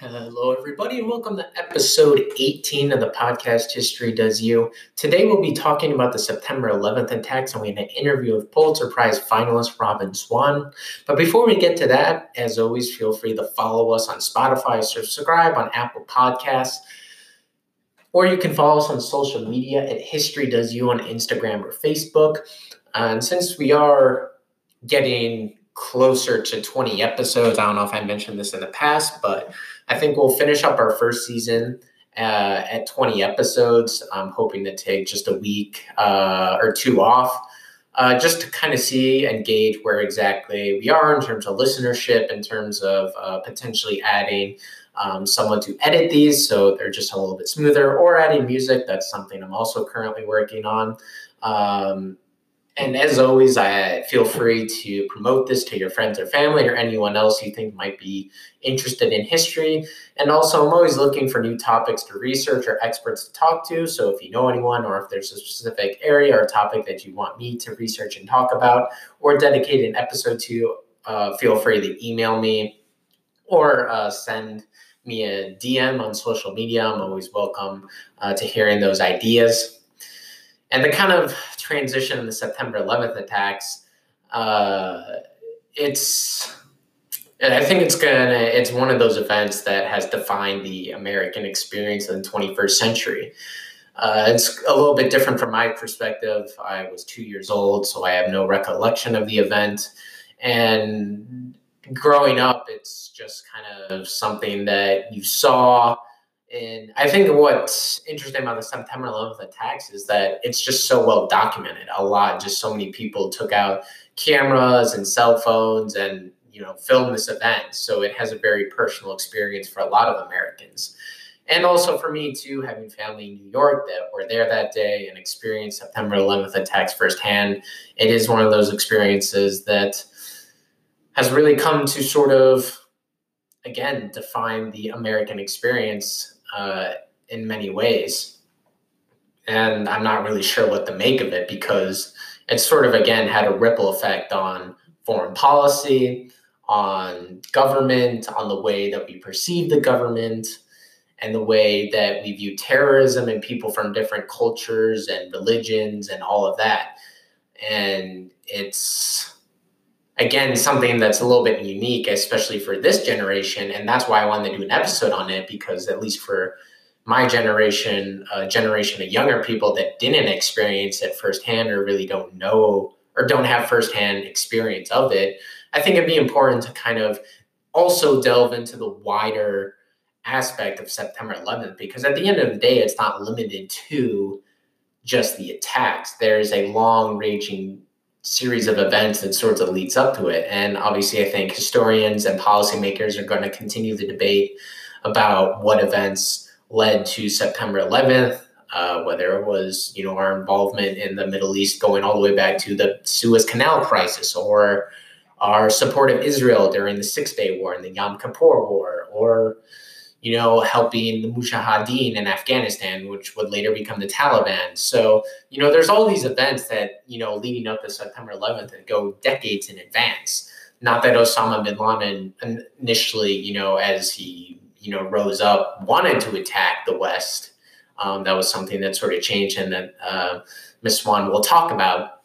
Hello, everybody, and welcome to episode 18 of the podcast History Does You. Today, we'll be talking about the September 11th attacks, and we had an interview with Pulitzer Prize finalist Robbyn Swan. But before we get to that, as always, feel free to follow us on Spotify, subscribe on Apple Podcasts, or you can follow us on social media at History Does You on Instagram or Facebook. And since we are getting closer to 20 episodes. I don't know if I mentioned this in the past, but I think we'll finish up our first season uh, at 20 episodes. I'm hoping to take just a week uh, or two off. Uh, just to kind of see and gauge where exactly we are in terms of listenership, in terms of uh, potentially adding um, someone to edit these so they're just a little bit smoother, or adding music. That's something I'm also currently working on. Um, and as always, I feel free to promote this to your friends or family or anyone else you think might be interested in history. And also, I'm always looking for new topics to research or experts to talk to. So if you know anyone or if there's a specific area or topic that you want me to research and talk about or dedicate an episode to, uh, feel free to email me or uh, send me a DM on social media. I'm always welcome uh, to hearing those ideas. And the kind of transition in the September 11th attacks, uh, it's I think it's gonna it's one of those events that has defined the American experience in the 21st century. Uh, it's a little bit different from my perspective. I was two years old, so I have no recollection of the event. And growing up, it's just kind of something that you saw and I think what's interesting about the September 11th attacks is that it's just so well documented. A lot, just so many people took out cameras and cell phones and you know filmed this event. So it has a very personal experience for a lot of Americans, and also for me too, having family in New York that were there that day and experienced September 11th attacks firsthand. It is one of those experiences that has really come to sort of again define the American experience uh, in many ways. And I'm not really sure what to make of it because it sort of, again, had a ripple effect on foreign policy, on government, on the way that we perceive the government, and the way that we view terrorism and people from different cultures and religions and all of that. And it's again something that's a little bit unique especially for this generation and that's why i wanted to do an episode on it because at least for my generation a generation of younger people that didn't experience it firsthand or really don't know or don't have firsthand experience of it i think it'd be important to kind of also delve into the wider aspect of september 11th because at the end of the day it's not limited to just the attacks. There's a long raging series of events that sort of leads up to it. And obviously, I think historians and policymakers are going to continue the debate about what events led to September 11th, uh, whether it was you know our involvement in the Middle East going all the way back to the Suez Canal crisis, or our support of Israel during the Six Day War and the Yom Kippur War, or you know, helping the Mujahideen in Afghanistan, which would later become the Taliban. So, you know, there's all these events that, you know, leading up to September 11th and go decades in advance. Not that Osama bin Laden initially, you know, as he, you know, rose up, wanted to attack the West. Um, that was something that sort of changed and that uh, Ms. Swan will talk about.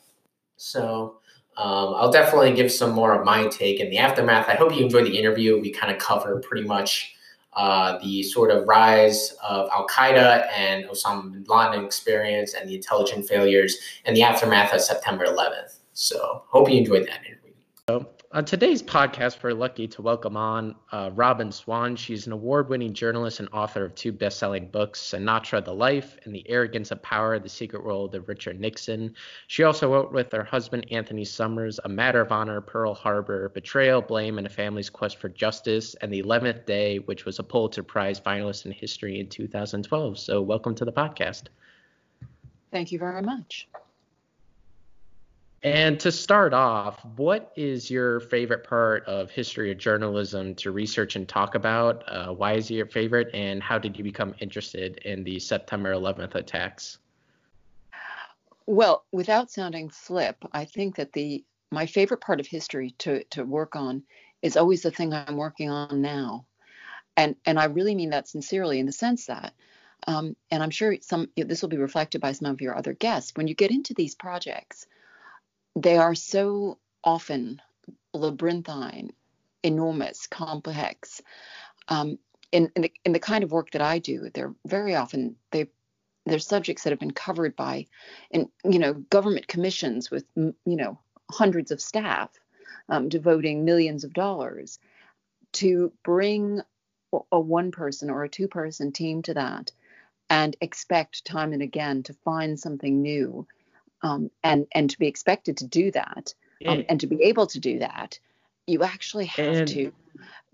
So, um, I'll definitely give some more of my take in the aftermath. I hope you enjoyed the interview. We kind of cover pretty much uh, the sort of rise of Al Qaeda and Osama bin Laden experience and the intelligence failures and the aftermath of September 11th. So, hope you enjoyed that interview. On today's podcast, we're lucky to welcome on uh, Robbyn Swan. She's an award winning journalist and author of two best selling books, Sinatra, The Life, and The Arrogance of Power The Secret World of Richard Nixon. She also wrote with her husband, Anthony Summers, A Matter of Honor, Pearl Harbor, Betrayal, Blame, and a Family's Quest for Justice, and The 11th Day, which was a Pulitzer Prize finalist in history in 2012. So, welcome to the podcast. Thank you very much. And to start off, what is your favorite part of history of journalism to research and talk about? Uh, why is it your favorite, and how did you become interested in the September 11th attacks? Well, without sounding flip, I think that the my favorite part of history to to work on is always the thing I'm working on now. and and I really mean that sincerely in the sense that, um, and I'm sure some this will be reflected by some of your other guests. When you get into these projects, they are so often labyrinthine, enormous, complex. Um, in, in, the, in the kind of work that I do, they're very often they they're subjects that have been covered by, and you know, government commissions with you know hundreds of staff um, devoting millions of dollars to bring a one person or a two person team to that and expect time and again to find something new um, and and to be expected to do that um, and, and to be able to do that you actually have and, to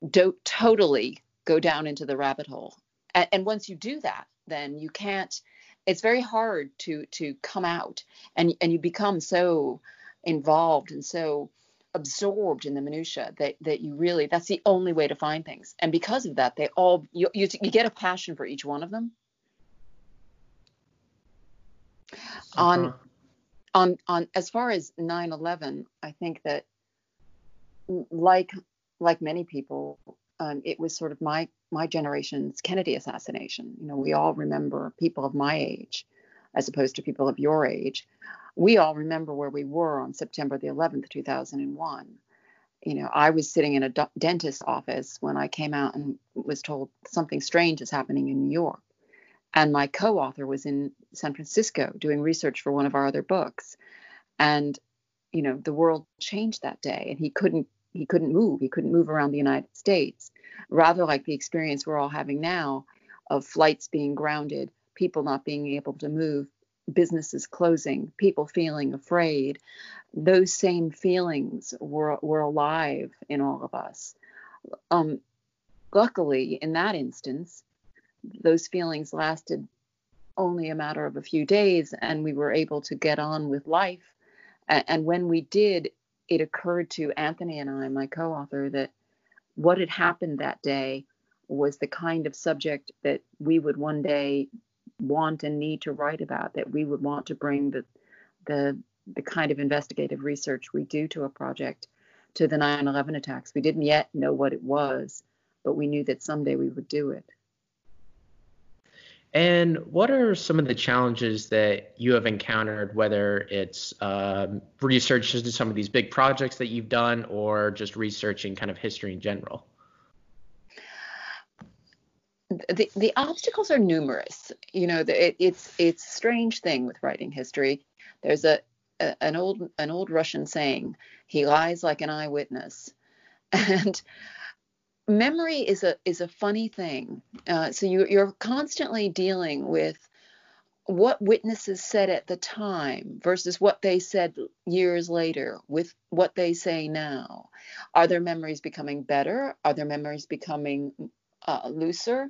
do, totally go down into the rabbit hole. And, and once you do that then you can't it's very hard to to come out and and you become so involved and so absorbed in the minutia that that you really that's the only way to find things. And because of that they all you you, you get a passion for each one of them. Uh-huh. on on on as far as 9/11 I think that like like many people um, it was sort of my my generation's Kennedy assassination you know we all remember people of my age as opposed to people of your age we all remember where we were on September the 11th, 2001. You know, I was sitting in a dentist's office when I came out and was told something strange is happening in New York. And my co author was in San Francisco doing research for one of our other books. And, you know, the world changed that day and he couldn't he couldn't move. He couldn't move around the United States. Rather like the experience we're all having now of flights being grounded, people not being able to move, businesses closing, people feeling afraid, those same feelings were, were alive in all of us. Um, luckily, in that instance, those feelings lasted only a matter of a few days, and we were able to get on with life. And, when we did, it occurred to Anthony and I, my co author, that what had happened that day was the kind of subject that we would one day want and need to write about that we would want to bring the the the kind of investigative research we do to a project to the 9/11 attacks. We didn't yet know what it was, but we knew that someday we would do it. And what are some of the challenges that you have encountered, whether it's um, research into some of these big projects that you've done or just researching kind of history in general? the, the obstacles are numerous. You know, the, it, it's it's a strange thing with writing history. There's a, a, an old an old Russian saying, "He lies like an eyewitness," and memory is a is a funny thing. Uh, so you you're constantly dealing with what witnesses said at the time versus what they said years later with what they say now. Are their memories becoming better? Are their memories becoming uh, looser?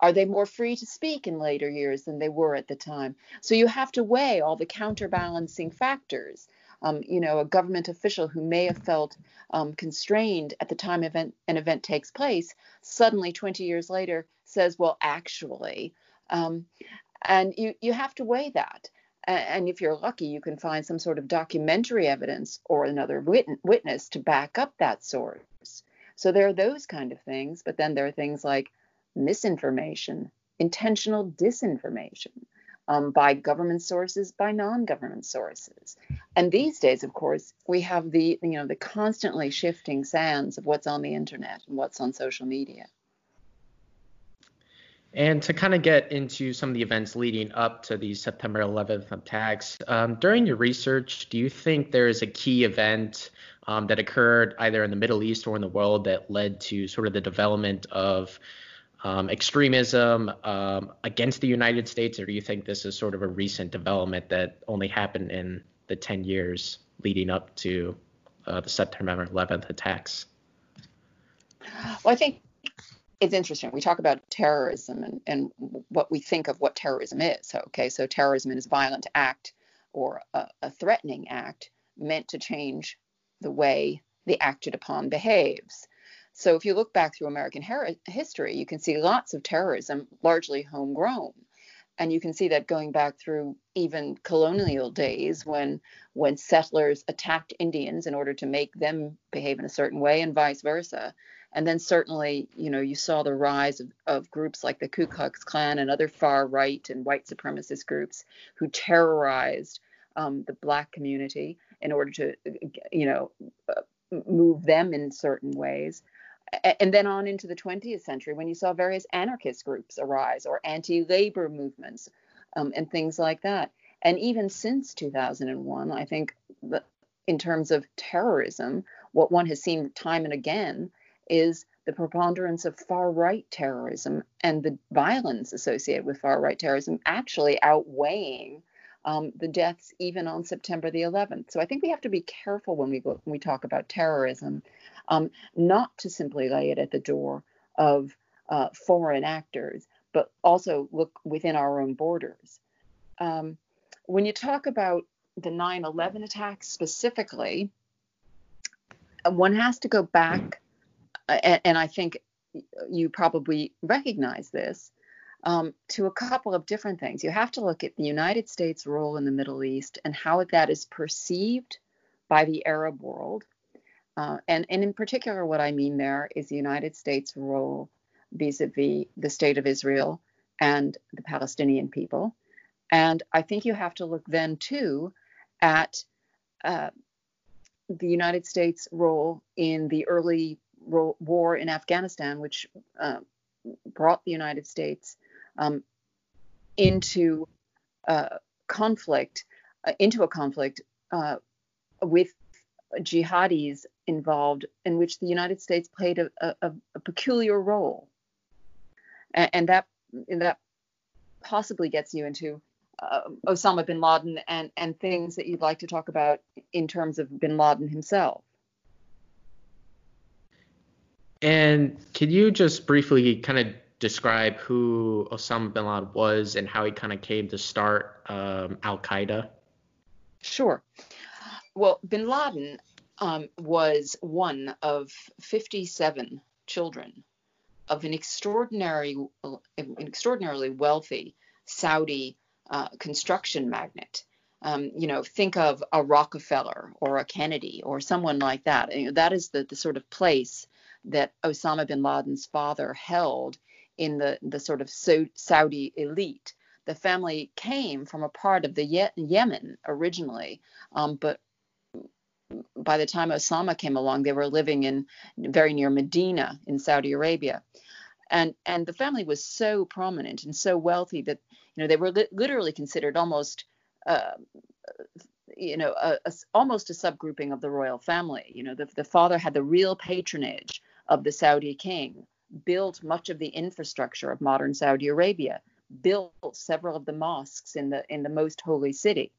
Are they more free to speak in later years than they were at the time? So you have to weigh all the counterbalancing factors. Um, you know, a government official who may have felt um, constrained at the time event, an event takes place suddenly 20 years later says, well, actually, um, and you, you have to weigh that. And if you're lucky, you can find some sort of documentary evidence or another witness to back up that source. So there are those kind of things, but then there are things like misinformation, intentional disinformation um, by government sources, by non-government sources. And these days, of course, we have the you know the constantly shifting sands of what's on the internet and what's on social media. And to kind of get into some of the events leading up to the September 11th attacks, um, during your research, do you think there is a key event um, that occurred either in the Middle East or in the world that led to sort of the development of um, extremism um, against the United States, or do you think this is sort of a recent development that only happened in the 10 years leading up to uh, the September 11th attacks? Well, I think it's interesting. We talk about terrorism and, and what we think of what terrorism is. Okay, so terrorism is a violent act or a, a threatening act meant to change the way the acted upon behaves. So if you look back through American her- history, you can see lots of terrorism, largely homegrown. And you can see that going back through even colonial days when when settlers attacked Indians in order to make them behave in a certain way and vice versa. And then certainly, you know, you saw the rise of, of groups like the Ku Klux Klan and other far right and white supremacist groups who terrorized um, the black community in order to, you know, uh, move them in certain ways. And then on into the 20th century, when you saw various anarchist groups arise or anti labor movements um, and things like that. And even since 2001, I think that in terms of terrorism, what one has seen time and again is the preponderance of far right terrorism and the violence associated with far right terrorism actually outweighing um, the deaths even on September the 11th. So I think we have to be careful when we when we talk about terrorism, um, not to simply lay it at the door of uh, foreign actors, but also look within our own borders. Um, when you talk about the 9/11 attacks specifically, one has to go back, and, and I think you probably recognize this um, to a couple of different things. You have to look at the United States' role in the Middle East and how that is perceived by the Arab world. Uh, and, and in particular, what I mean there is the United States' role vis a vis the state of Israel and the Palestinian people. And I think you have to look then too at uh, the United States' role in the early ro- war in Afghanistan, which uh, brought the United States um, into uh, conflict, uh, into a conflict uh, with jihadis involved, in which the United States played a, a, a peculiar role, and, and that and that possibly gets you into uh, Osama bin Laden and and things that you'd like to talk about in terms of bin Laden himself. And can you just briefly kind of describe who Osama bin Laden was and how he kind of came to start um, Al Qaeda? Sure. Well, bin Laden um, was one of 57 children of an extraordinary, an extraordinarily wealthy Saudi uh, construction magnate. Um, you know, think of a Rockefeller or a Kennedy or someone like that. You know, that is the, the sort of place that Osama bin Laden's father held in the, the sort of Saudi elite. The family came from a part of the Ye- Yemen originally, um, but by the time Osama came along, they were living in very near Medina in Saudi Arabia. And, and the family was so prominent and so wealthy that you know they were li- literally considered almost uh, you know a, a, almost a subgrouping of the royal family you know the, the father had the real patronage of the saudi king built much of the infrastructure of modern saudi arabia built several of the mosques in the in the most holy city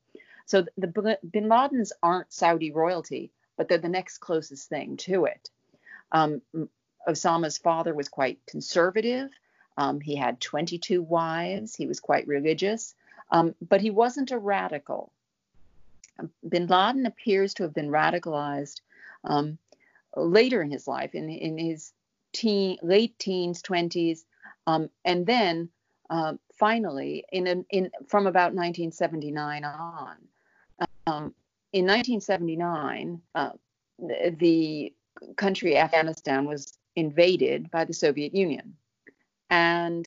so the, bin ladens aren't saudi royalty but they're the next closest thing to it um, osama's father was quite conservative um, he had 22 wives. He was quite religious, um, but he wasn't a radical. Bin Laden appears to have been radicalized um, later in his life, in, in his teen, late teens, 20s, um, and then uh, finally, in, in from about 1979 on. Um, in 1979, uh, the country Afghanistan was invaded by the Soviet Union. And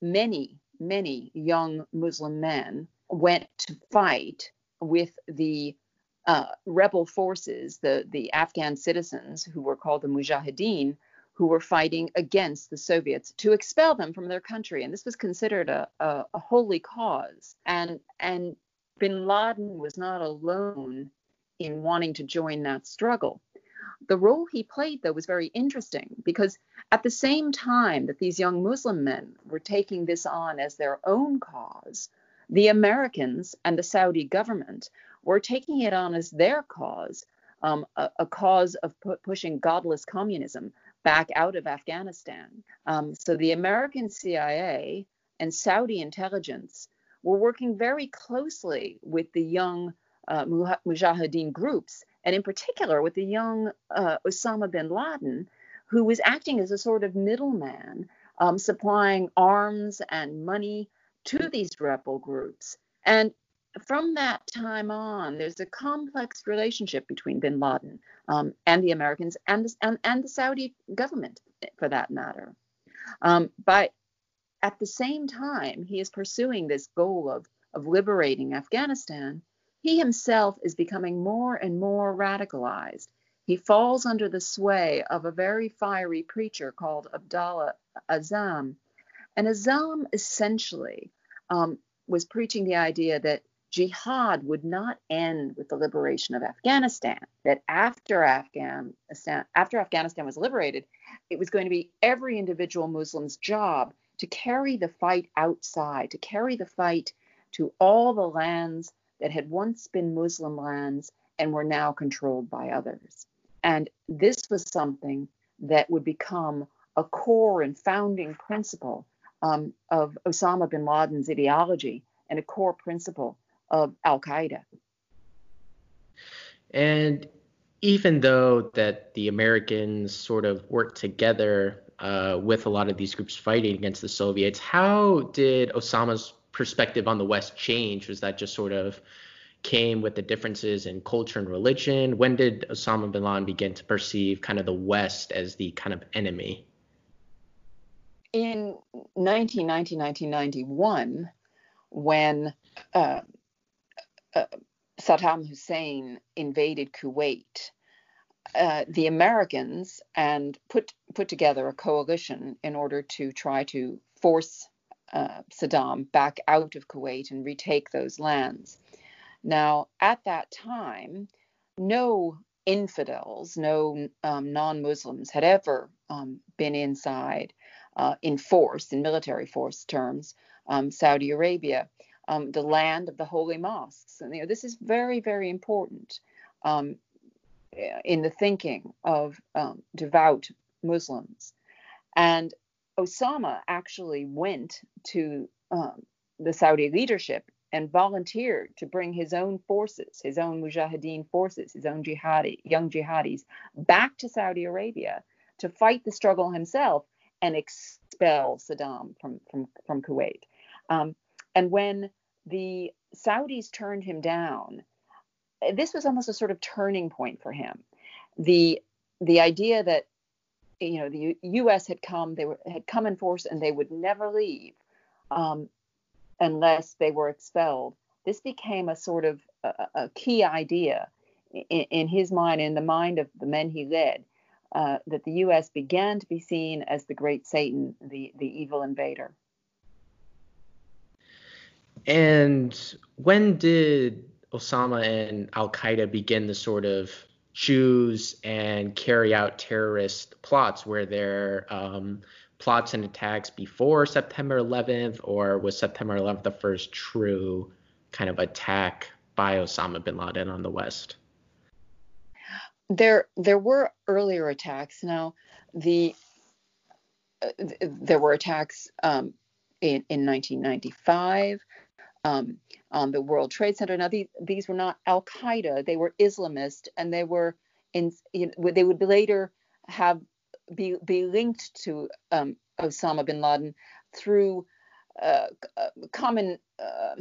many, many young Muslim men went to fight with the uh, rebel forces, the, the Afghan citizens who were called the Mujahideen, who were fighting against the Soviets to expel them from their country. And this was considered a, a, a holy cause. And, and bin Laden was not alone in wanting to join that struggle. The role he played, though, was very interesting because at the same time that these young Muslim men were taking this on as their own cause, the Americans and the Saudi government were taking it on as their cause, um, a, a, cause of pu- pushing godless communism back out of Afghanistan. Um, so the American CIA and Saudi intelligence were working very closely with the young uh, Mujahideen groups and in particular with the young uh, Osama bin Laden, who was acting as a sort of middleman, um, supplying arms and money to these rebel groups. And from that time on, there's a complex relationship between bin Laden um, and the Americans and the, and, and the Saudi government, for that matter. Um, but at the same time, he is pursuing this goal of, of liberating Afghanistan. He himself is becoming more and more radicalized. He falls under the sway of a very fiery preacher called Abdullah Azam. And Azam essentially um, was preaching the idea that jihad would not end with the liberation of Afghanistan, that after Afghanistan, after Afghanistan was liberated, it was going to be every individual Muslim's job to carry the fight outside, to carry the fight to all the lands that had once been Muslim lands and were now controlled by others. And this was something that would become a core and founding principle um, of Osama bin Laden's ideology and a core principle of Al Qaeda. And even though that the Americans sort of worked together uh, with a lot of these groups fighting against the Soviets. How did Osama's perspective on the West change? Was that just sort of came with the differences in culture and religion? When did Osama bin Laden begin to perceive kind of the West as the kind of enemy? In 1990, 1991, when uh, uh, Saddam Hussein invaded Kuwait, uh, the Americans and put put together a coalition in order to try to force uh, Saddam back out of Kuwait and retake those lands. Now, at that time, no infidels, no um, non-Muslims had ever um, been inside uh, in force, in military force terms, um, Saudi Arabia, um, the land of the holy mosques. And you know, this is very, very important. Um, in the thinking of um, devout Muslims. And Osama actually went to um, the Saudi leadership and volunteered to bring his own forces, his own mujahideen forces, his own jihadi, young jihadis, back to Saudi Arabia to fight the struggle himself and expel Saddam from from from Kuwait. Um, and when the Saudis turned him down, this was almost a sort of turning point for him. The the idea that you know the U- U.S. had come, they were had come in force, and they would never leave um, unless they were expelled. This became a sort of a, a key idea in, in, his mind, in the mind of the men he led, uh, that the U.S. began to be seen as the great Satan, the the evil invader. And when did Osama and Al Qaeda begin to sort of choose and carry out terrorist plots? Were there um, plots and attacks before September 11th, or was September 11th the first true kind of attack by Osama bin Laden on the West? There, there were earlier attacks. Now, the uh, there were attacks um, in, in 1995 um, on the World Trade Center. Now these these were not Al Qaeda; they were Islamist, and they were in you know, they would later have be be linked to um, Osama bin Laden through uh, uh common uh,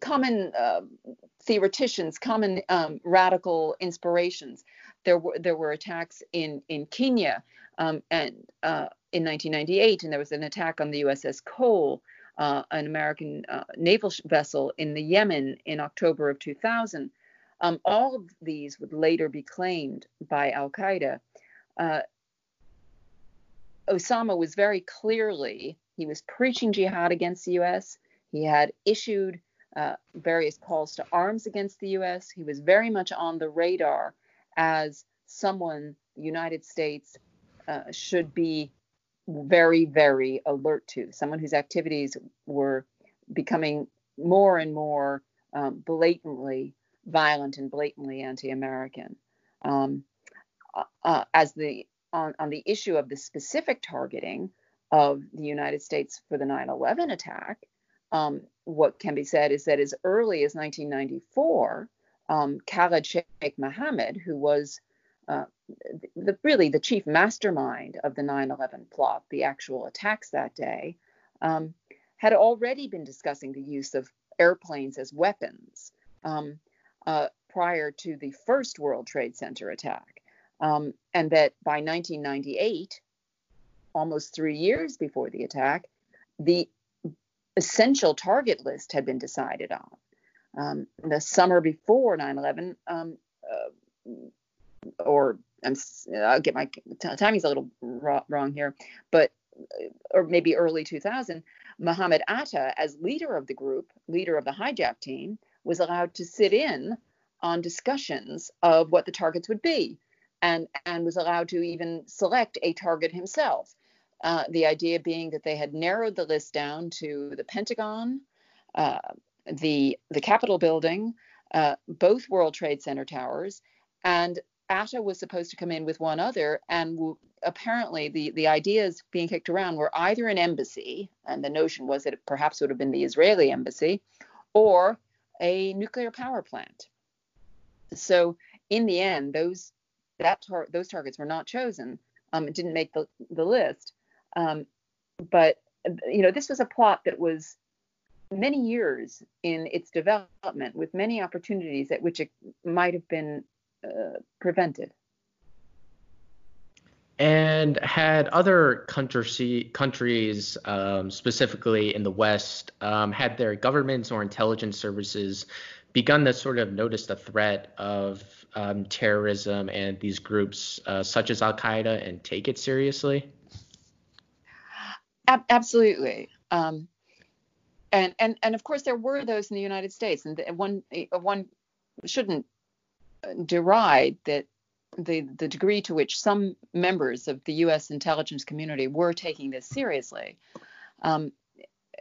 common uh, theoreticians, common um, radical inspirations. There were there were attacks in in Kenya um, and uh, in 1998, and there was an attack on the USS Cole uh, an American uh, naval vessel in the Yemen in October of 2000. Um, all of these would later be claimed by Al Qaeda. Uh, Osama was very clearly, he was preaching jihad against the US. He had issued uh, various calls to arms against the US. He was very much on the radar as someone the United States uh, should be very, very alert to, someone whose activities were becoming more and more um, blatantly violent and blatantly anti-American. Um, uh, uh, as the on, on the issue of the specific targeting of the United States for the 9/11 attack, um, what can be said is that as early as 1994, um, Khalid Sheikh Mohammed, who was uh, the, really the chief mastermind of the 9/11 plot, the actual attacks that day, um, had already been discussing the use of airplanes as weapons um, uh, prior to the first World Trade Center attack, um, and that by 1998, almost three years before the attack, the essential target list had been decided on. Um, the summer before 9/11, um, uh, or I'm, I'll get my timing's a little wrong here, but uh, or maybe early 2000, Mohammed Atta, as leader of the group, leader of the hijack team, was allowed to sit in on discussions of what the targets would be, and and was allowed to even select a target himself. Uh, the idea being that they had narrowed the list down to the Pentagon, uh, the the Capitol building, uh, both World Trade Center towers, and Atta was supposed to come in with one other, and w- apparently the the ideas being kicked around were either an embassy, and the notion was that it perhaps would have been the Israeli embassy, or a nuclear power plant. So in the end, those that tar- those targets were not chosen. Um, it didn't make the the list. Um, but you know, this was a plot that was many years in its development, with many opportunities at which it might have been uh, prevented. And had other country, countries, um, specifically in the West, um, had their governments or intelligence services begun to sort of notice the threat of um, terrorism and these groups uh, such as Al Qaeda and take it seriously? Ab- absolutely. Um, and and and of course there were those in the United States, and one one shouldn't deride that the the degree to which some members of the U.S. intelligence community were taking this seriously. Um,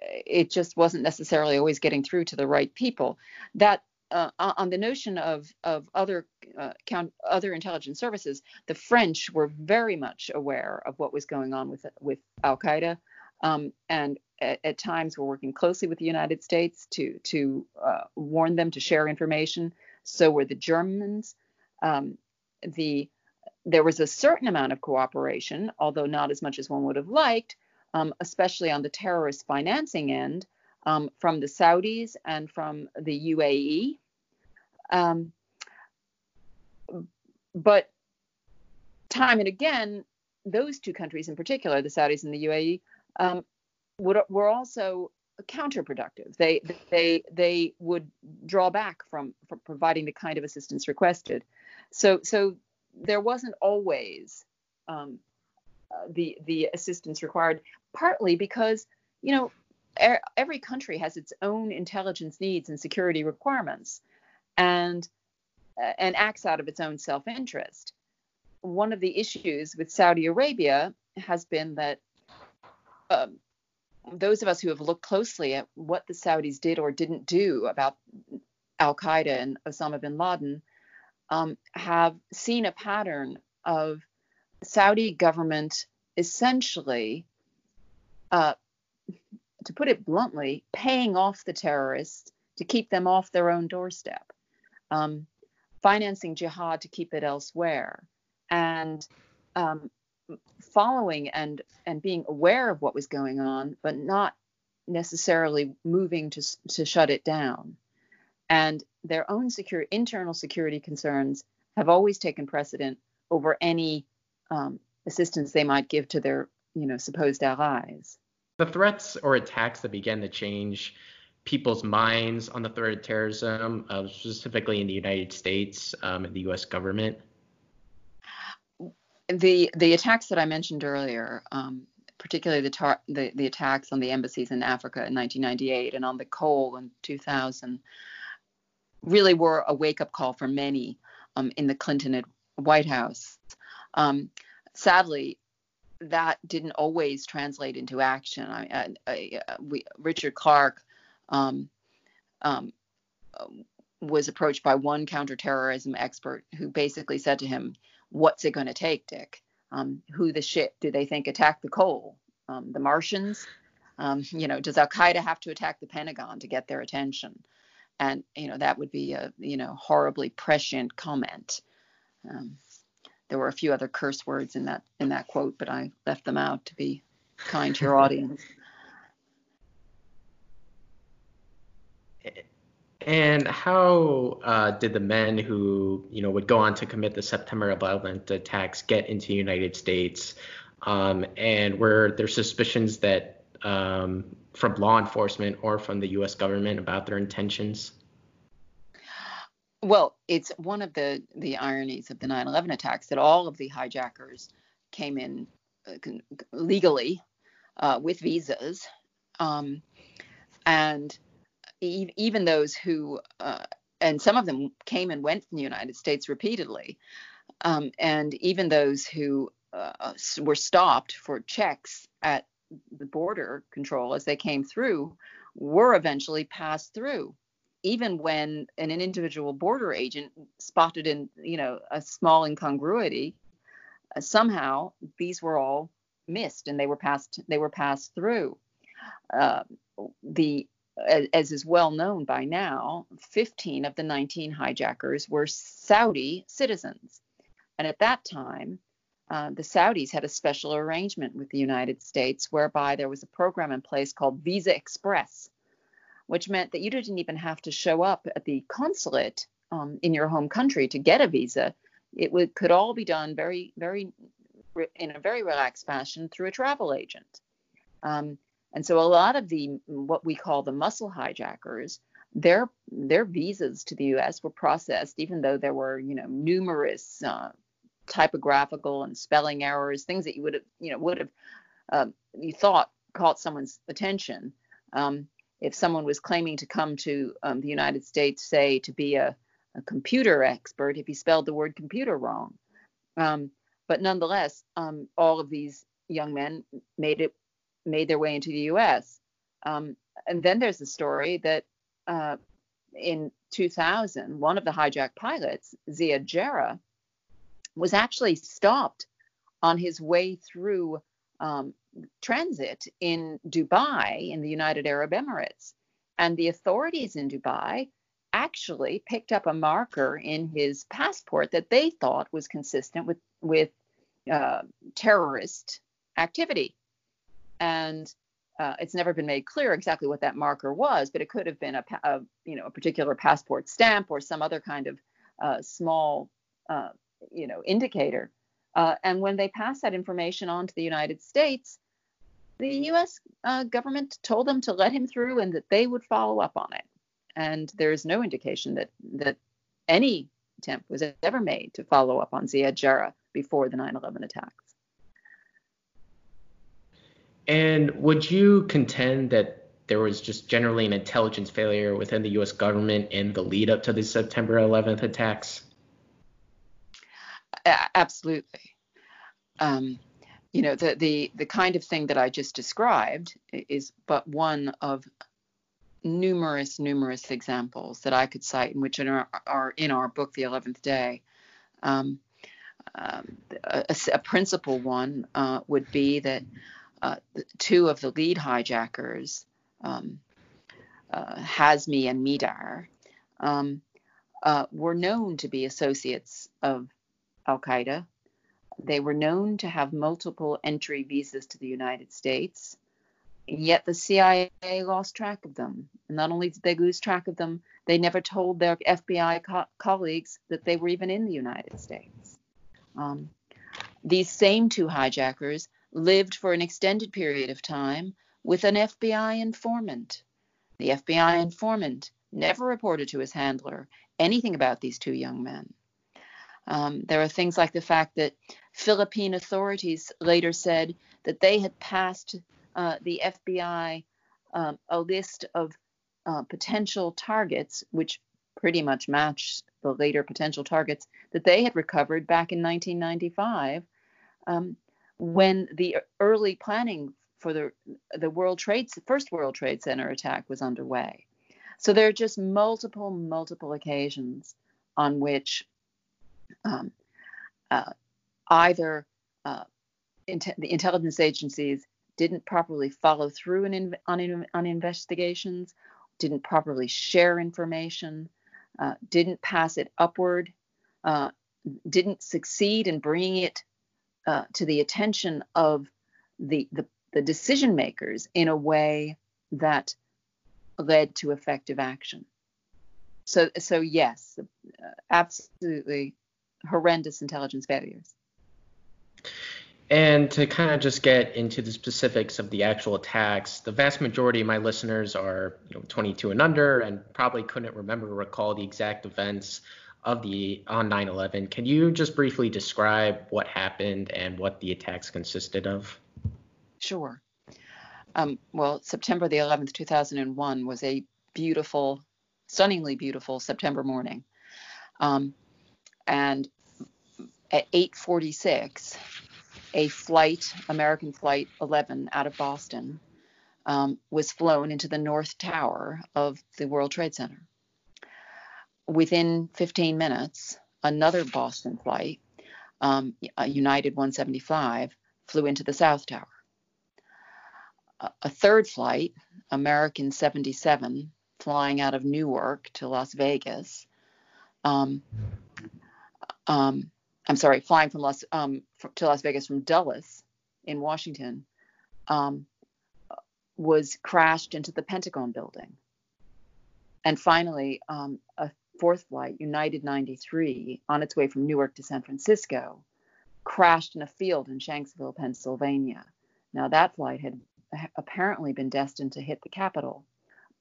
it just wasn't necessarily always getting through to the right people. That uh, on the notion of of other uh, count, other intelligence services, the French were very much aware of what was going on with with Al Qaeda, um, and at, at, times were working closely with the United States to to uh, warn them to share information. So were the Germans. Um, the there was a certain amount of cooperation, although not as much as one would have liked, um, especially on the terrorist financing end, um, from the Saudis and from the UAE. Um, but time and again, those two countries in particular, the Saudis and the UAE, um, were also counterproductive. They they they would draw back from, from providing the kind of assistance requested. So so there wasn't always um, uh, the the assistance required. Partly because you know er, every country has its own intelligence needs and security requirements, and uh, and acts out of its own self-interest. One of the issues with Saudi Arabia has been that um, those of us who have looked closely at what the Saudis did or didn't do about Al Qaeda and Osama bin Laden um, have seen a pattern of Saudi government essentially, uh, to put it bluntly, paying off the terrorists to keep them off their own doorstep, um, financing jihad to keep it elsewhere, and um, following and and being aware of what was going on, but not necessarily moving to to shut it down. And their own secure internal security concerns have always taken precedent over any um, assistance they might give to their you know supposed allies. The threats or attacks that began to change people's minds on the threat of terrorism, uh, specifically in the United States um, and the U.S. government the the attacks that I mentioned earlier, um, particularly the, tar- the, the attacks on the embassies in Africa in 1998 and on the Cole in 2000, really were a wake up call for many um, in the Clinton White House. Um, sadly, that didn't always translate into action. I, I, I, we, Richard Clarke um, um, was approached by one counterterrorism expert who basically said to him, what's it going to take, Dick? Um, who the shit do they think attacked the Cole? Um, the Martians? Um, you know, does Al Qaeda have to attack the Pentagon to get their attention? And you know that would be a you know horribly prescient comment. Um, there were a few other curse words in that in that quote, but I left them out to be kind to your audience. And how uh, did the men who, you know, would go on to commit the September 11th attacks get into the United States? Um, and were there suspicions that um, from law enforcement or from the U.S. government about their intentions? Well, it's one of the the ironies of the 9/11 attacks that all of the hijackers came in uh, legally uh, with visas, um, and even those who uh, and some of them came and went from the United States repeatedly, um, and even those who uh, were stopped for checks at the border control as they came through were eventually passed through. Even when an, an individual border agent spotted in you know a small incongruity uh, somehow these were all missed and they were passed they were passed through. Uh, the as is well known by now 15 of the 19 hijackers were saudi citizens and at that time uh, the Saudis had a special arrangement with the United States whereby there was a program in place called Visa Express, which meant that you didn't even have to show up at the consulate um, in your home country to get a visa. It would, could all be done very, very in a very relaxed fashion through a travel agent. Um, and so a lot of the what we call the muscle hijackers, their their visas to the U.S. were processed, even though there were you know numerous uh, typographical and spelling errors, things that you would have, you know, would have, um, you thought caught someone's attention. Um, if someone was claiming to come to um, the United States, say, to be a, a, computer expert, if he spelled the word computer wrong. Um, but nonetheless, um, all of these young men made it, made their way into the U.S. Um, and then there's the story that uh, in 2000, one of the hijacked pilots, Ziad Jarrah, was actually stopped on his way through um, transit in Dubai in the United Arab Emirates. And the authorities in Dubai actually picked up a marker in his passport that they thought was consistent with, with uh, terrorist activity. And uh, it's never been made clear exactly what that marker was, but it could have been a, a you know a particular passport stamp or some other kind of uh, small uh, you know indicator. Uh, and when they passed that information on to the United States, the U.S. Uh, government told them to let him through and that they would follow up on it. And there is no indication that that any attempt was ever made to follow up on Ziad Jarrah before the 9/11 attacks. And would you contend that there was just generally an intelligence failure within the U.S. government in the lead up to the September 11th attacks? absolutely. Um, you know, the, the, the kind of thing that I just described is but one of numerous, numerous examples that I could cite in which are, are in our book, The Eleventh Day. Um, um, a, a, principal one uh, would be that uh, two of the lead hijackers, um, uh, Hazmi and Mihdhar, um, uh, were known to be associates of Al Qaeda. They were known to have multiple entry visas to the United States, yet the CIA lost track of them. And not only did they lose track of them, they never told their FBI co- colleagues that they were even in the United States. Um, these same two hijackers lived for an extended period of time with an FBI informant. The FBI informant never reported to his handler anything about these two young men. Um, there are things like the fact that Philippine authorities later said that they had passed uh, the FBI um, a list of uh, potential targets, which pretty much matched the later potential targets that they had recovered back in 1995 um, when the early planning for the the World Trade first World Trade Center attack was underway. So there are just multiple multiple occasions on which um, uh, either uh, the intelligence agencies didn't properly follow through in, on, on investigations, didn't properly share information, uh, didn't pass it upward, uh, didn't succeed in bringing it uh, to the attention of the, the, the decision makers in a way that led to effective action. So, so yes, absolutely horrendous intelligence failures. And to kind of just get into the specifics of the actual attacks, the vast majority of my listeners are you know, 22 and under and probably couldn't remember or recall the exact events of the on 9/11. Can you just briefly describe what happened and what the attacks consisted of? Sure. Um, well, September the 11th, 2001 was a beautiful, stunningly beautiful September morning. Um, and at 8:46, a flight, American Flight 11 out of Boston, um, was flown into the North Tower of the World Trade Center. Within 15 minutes, another Boston flight, um, United 175, flew into the South Tower. A third flight, American 77, flying out of Newark to Las Vegas, um, um, I'm sorry, flying from Las um, to Las Vegas from Dulles in Washington, um, was crashed into the Pentagon building. And finally, um, a fourth flight, United 93, on its way from Newark to San Francisco, crashed in a field in Shanksville, Pennsylvania. Now, that flight had apparently been destined to hit the Capitol,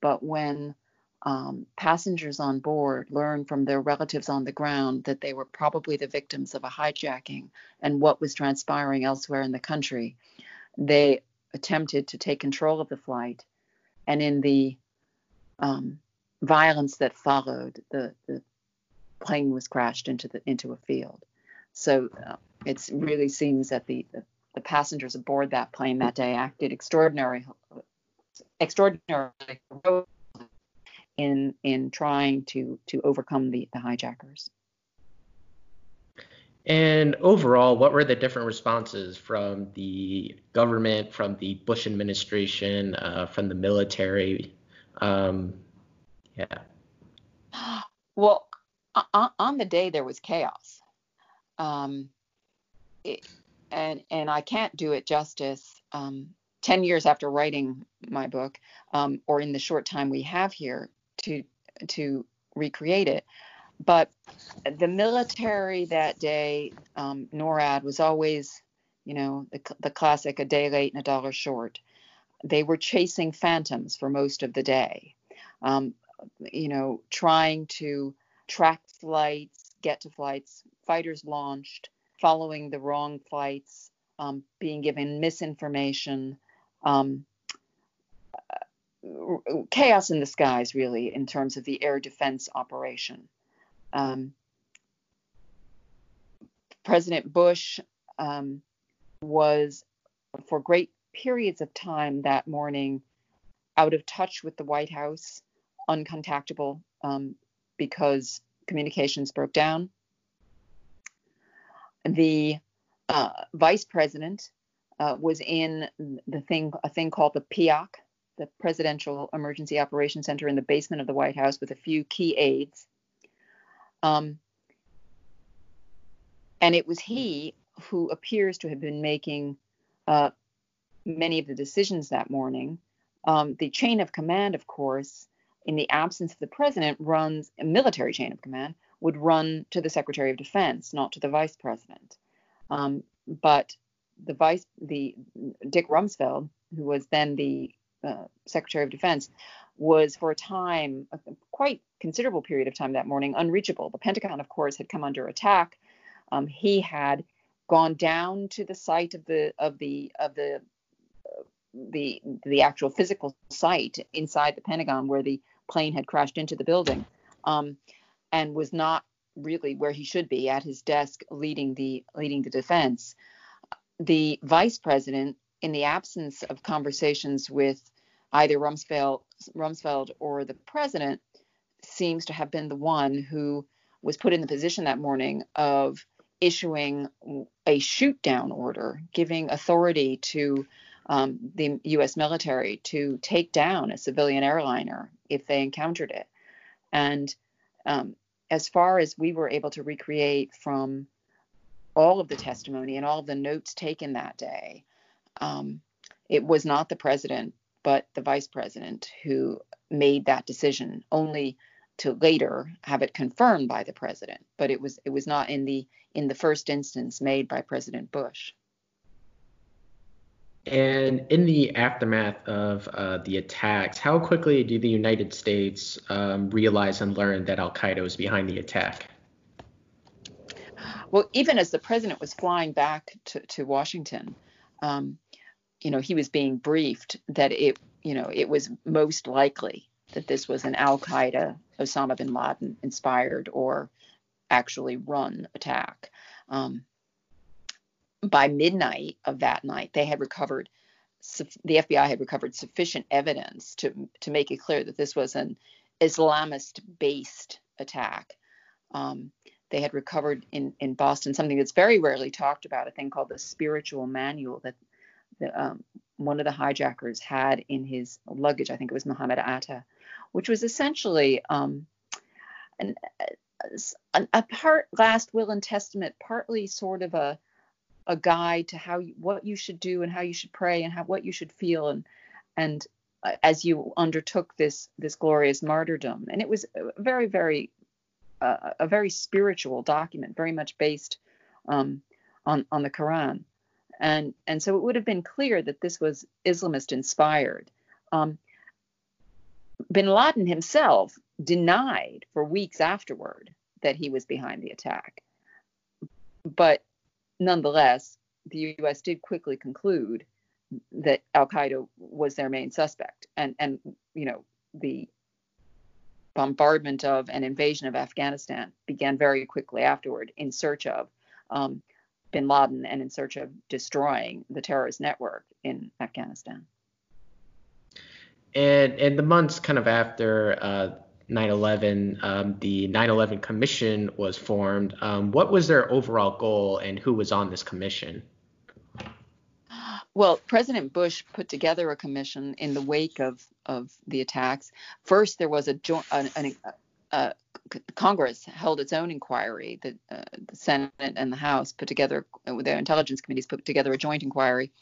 but when um, passengers on board learned from their relatives on the ground that they were probably the victims of a hijacking and what was transpiring elsewhere in the country. They attempted to take control of the flight, and in the um, violence that followed, the, the plane was crashed into the into a field. So uh, it really seems that the, the, the passengers aboard that plane that day acted extraordinary, extraordinarily in in trying to to overcome the the hijackers. And overall, what were the different responses from the government, from the Bush administration, uh, from the military? Um, yeah. Well, on, the day there was chaos, um, it, and and I can't do it justice. Um, Ten years after writing my book, um, or in the short time we have here, to to recreate it. But the military that day, um, NORAD was always, you know, the, the classic a day late and a dollar short. They were chasing phantoms for most of the day, um, you know, trying to track flights, get to flights, fighters launched, following the wrong flights, um, being given misinformation, um, chaos in the skies, really, in terms of the air defense operation. Um, President Bush um, was, for great periods of time that morning, out of touch with the White House, uncontactable um, because communications broke down. The uh, vice president uh, was in the thing, a thing called the PEOC, the Presidential Emergency Operations Center in the basement of the White House with a few key aides. Um, and it was he who appears to have been making uh, many of the decisions that morning. Um, the chain of command, of course, in the absence of the president, runs a military chain of command would run to the Secretary of Defense, not to the Vice President. Um, but the vice, the Dick Rumsfeld, who was then the uh, Secretary of Defense, was for a time, a quite considerable period of time that morning, unreachable. The Pentagon, of course, had come under attack. Um, he had gone down to the site of the of the of the uh, the the actual physical site inside the Pentagon where the plane had crashed into the building, um, and was not really where he should be at his desk leading the leading the defense. The vice president in the absence of conversations with either Rumsfeld, Rumsfeld or the president, seems to have been the one who was put in the position that morning of issuing a shoot down order, giving authority to um, the U.S. military to take down a civilian airliner if they encountered it. And um, as far as we were able to recreate from all of the testimony and all of the notes taken that day, um, it was not the president, but the vice president who made that decision, only to later have it confirmed by the president. But it was it was not in the in the first instance made by President Bush. And in the aftermath of uh, the attacks, how quickly did the United States um, realize and learn that Al Qaeda was behind the attack? Well, even as the president was flying back to, to Washington, um, you know, he was being briefed that it, you know, it was most likely that this was an Al Qaeda, Osama bin Laden inspired or actually run attack. Um, by midnight of that night, they had recovered, the FBI had recovered sufficient evidence to to make it clear that this was an Islamist-based attack. Um, they had recovered in in Boston something that's very rarely talked about, a thing called the spiritual manual that the, um, one of the hijackers had in his luggage. I think it was Muhammad Atta, which was essentially um, an, a, a part last will and testament, partly sort of a a guide to how you, what you should do and how you should pray and how what you should feel and and uh, as you undertook this this glorious martyrdom. And it was very very uh, a very spiritual document very much based um, on on the Quran. And and so it would have been clear that this was Islamist inspired. Um, Bin Laden himself denied for weeks afterward that he was behind the attack, but nonetheless, the U.S. did quickly conclude that Al Qaeda was their main suspect, and and you know the bombardment of and invasion of Afghanistan began very quickly afterward in search of um, bin Laden and in search of destroying the terrorist network in Afghanistan. And in the months kind of after uh, 9/11, um, the 9/11 Commission was formed. Um, what was their overall goal, and who was on this commission? Well, President Bush put together a commission in the wake of of the attacks. First, there was a joint, Congress held its own inquiry. The, uh, the, Senate and the House put together, their intelligence committees put together a joint inquiry.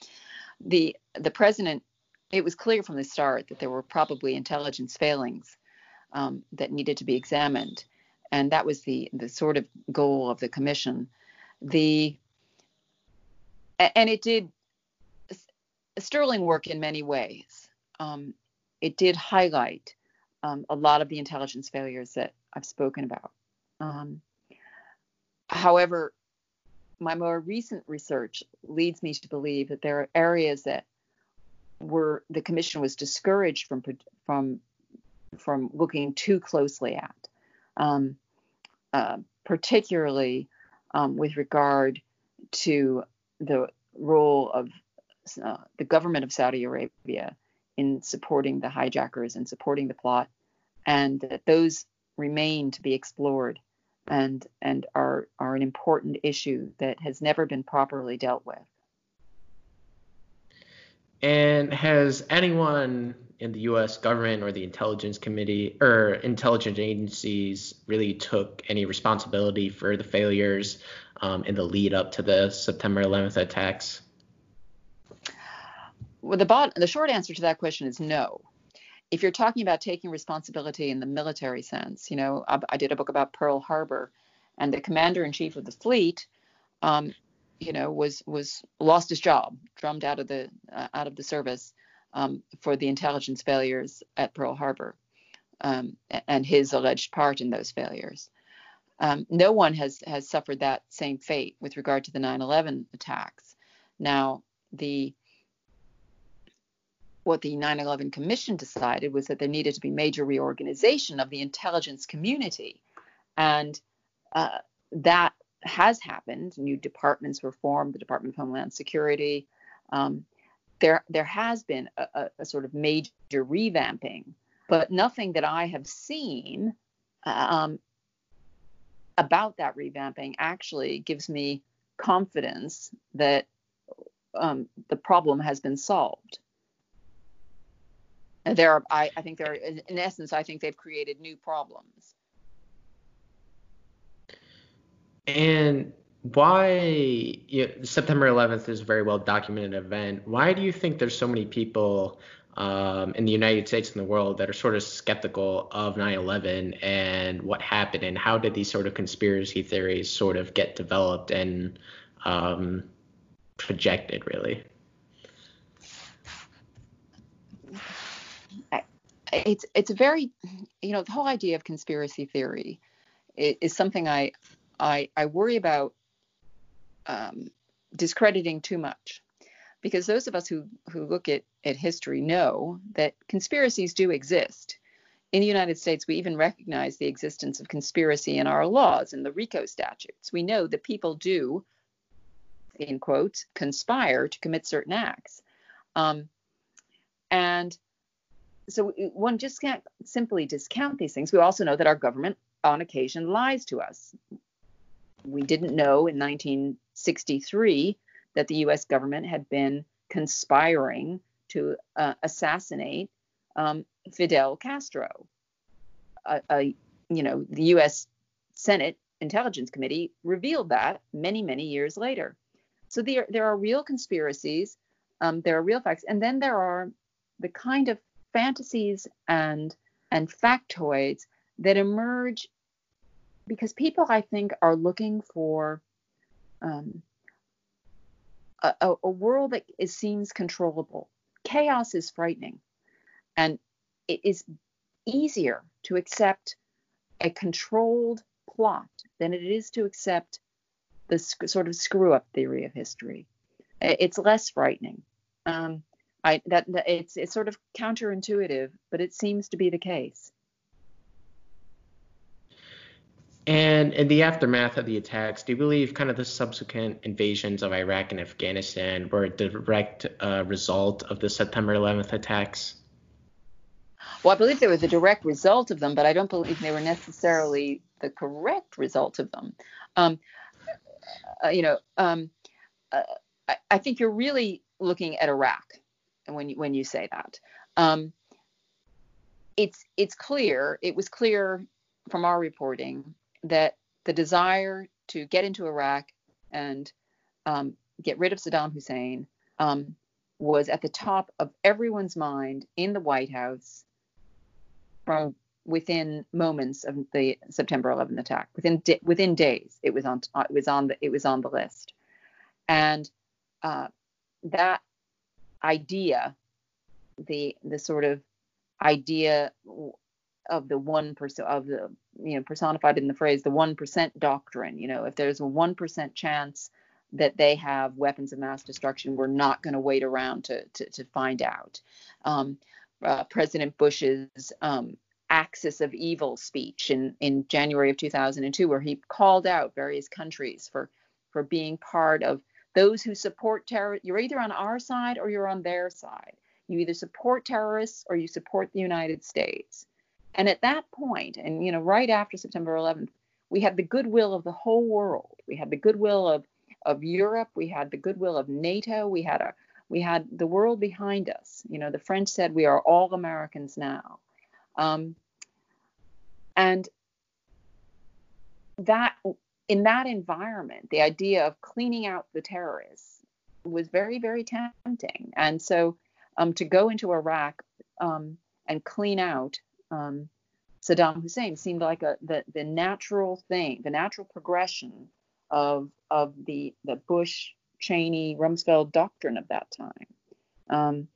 The the president, it was clear from the start that there were probably intelligence failings um, that needed to be examined, and that was the the sort of goal of the commission. The and it did sterling work in many ways. Um, it did highlight um, a lot of the intelligence failures that I've spoken about. Um, however, my more recent research leads me to believe that there are areas that were the commission was discouraged from from from looking too closely at, um, uh, particularly um, with regard to the role of uh, the government of Saudi Arabia in supporting the hijackers and supporting the plot and that those remain to be explored and and are are an important issue that has never been properly dealt with. And has anyone in the U.S. government or the intelligence committee or intelligence agencies really took any responsibility for the failures um, in the lead up to the September 11th attacks? Well, the bot- the short answer to that question is no if you're talking about taking responsibility in the military sense, you know, I, I did a book about Pearl Harbor, and the commander in chief of the fleet, um, you know, was was lost his job, drummed out of the uh, out of the service um, for the intelligence failures at Pearl Harbor, um, and his alleged part in those failures. Um, no one has has suffered that same fate with regard to the 9/11 attacks. Now, the what the 9 11 Commission decided was that there needed to be major reorganization of the intelligence community. And uh, that has happened. New departments were formed, the Department of Homeland Security. Um, there, there has been a, a, sort of major revamping, but nothing that I have seen um, about that revamping actually gives me confidence that um, the problem has been solved there are I, I think there in essence I think they've created new problems. And why you know, September 11th is a very well documented event. Why do you think there's so many people um, in the United States and the world that are sort of skeptical of 9/11 and what happened, and how did these sort of conspiracy theories sort of get developed and um, projected, really? It's it's very, you know, the whole idea of conspiracy theory is something I I I worry about um, discrediting too much because those of us who who look at at history know that conspiracies do exist. In the United States, we even recognize the existence of conspiracy in our laws in the RICO statutes. We know that people do, in quotes, conspire to commit certain acts. Um, and so one just can't simply discount these things. We also know that our government, on occasion, lies to us. We didn't know in 1963 that the U.S. government had been conspiring to uh, assassinate um, Fidel Castro. Uh, uh, you know, the U.S. Senate Intelligence Committee revealed that many, many years later. So there, there are real conspiracies, um, there are real facts, and then there are the kind of fantasies and and factoids that emerge because people, I think, are looking for um, a, a, world that is, seems controllable. Chaos is frightening, and it is easier to accept a controlled plot than it is to accept the sc- sort of screw up theory of history. It's less frightening. Um, I, that, that it's it's sort of counterintuitive, but it seems to be the case. And in the aftermath of the attacks, do you believe kind of the subsequent invasions of Iraq and Afghanistan were a direct uh, result of the September 11th attacks? Well, I believe they were the direct result of them, but I don't believe they were necessarily the correct result of them. Um, uh, you know, um, uh, I, I, think you're really looking at Iraq when you, when you say that. Um, it's it's clear. It was clear from our reporting that the desire to get into Iraq and um, get rid of Saddam Hussein um, was at the top of everyone's mind in the White House from within moments of the September 11th attack. Within within days, it was on it was on the it was on the list, and uh, that idea, the the sort of idea of the one percent of the you know personified in the phrase the one percent doctrine. You know, if there's a one percent chance that they have weapons of mass destruction, we're not going to wait around to, to, to find out. Um, uh, President Bush's um, axis of evil speech in, in January of 2002, where he called out various countries for for being part of those who support terror. You're either on our side or you're on their side. You either support terrorists or you support the United States. And at that point, and you know, right after September 11th, we had the goodwill of the whole world. We had the goodwill of of Europe. We had the goodwill of NATO. We had a we had the world behind us. You know, the French said we are all Americans now. Um, and that in that environment, the idea of cleaning out the terrorists was very, very tempting. And so um, to go into Iraq um, and clean out um, Saddam Hussein seemed like a the, the natural thing, the natural progression of of the the Bush Cheney Rumsfeld doctrine of that time. Um,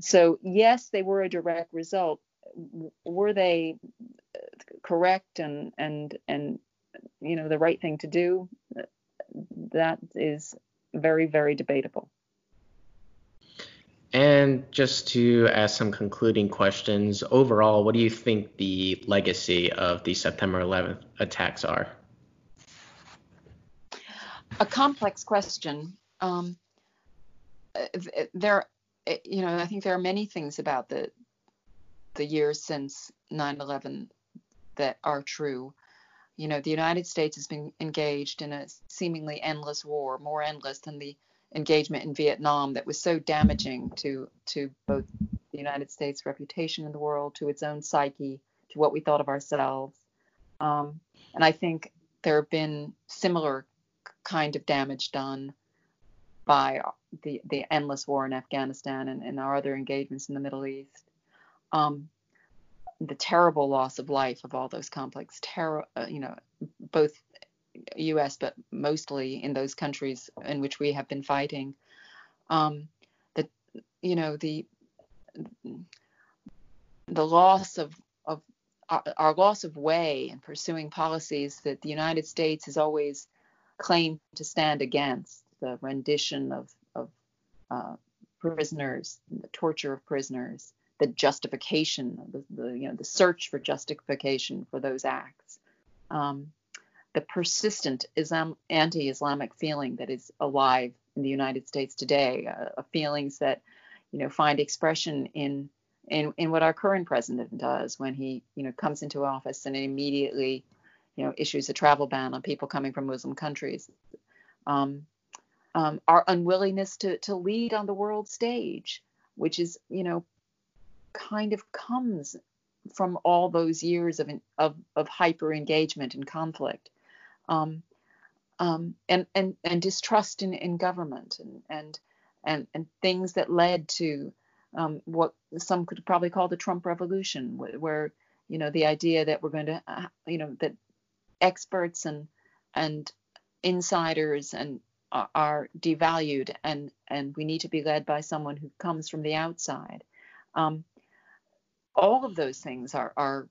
so yes, they were a direct result. Were they correct and and and you know the right thing to do? That is very very debatable. And just to ask some concluding questions, overall, what do you think the legacy of the September 11th attacks are? A complex question. Um, there, you know, I think there are many things about the the years since 9/11 that are true. You know, the United States has been engaged in a seemingly endless war, more endless than the engagement in Vietnam that was so damaging to to both the United States' reputation in the world, to its own psyche, to what we thought of ourselves. Um, and I think there have been similar kind of damage done by the, the endless war in Afghanistan and, and our other engagements in the Middle East. Um, the terrible loss of life of all those complex terror, uh, you know, both U.S. but mostly in those countries in which we have been fighting. Um, the, you know, the the loss of of our, our loss of way in pursuing policies that the United States has always claimed to stand against the rendition of of uh, prisoners, the torture of prisoners, the justification, the, the, you know the search for justification for those acts, um, the persistent Islam, anti-Islamic feeling that is alive in the United States today, uh, feelings that you know find expression in in in what our current president does when he you know comes into office and immediately you know issues a travel ban on people coming from Muslim countries. Um, um, our unwillingness to to lead on the world stage, which is you know kind of comes from all those years of of, of hyper engagement and conflict, um, um, and and and distrust in, in government and and and and things that led to um, what some could probably call the Trump revolution, where, you know the idea that we're going to uh, you know that experts and and insiders and are devalued and and we need to be led by someone who comes from the outside. Um, all of those things are are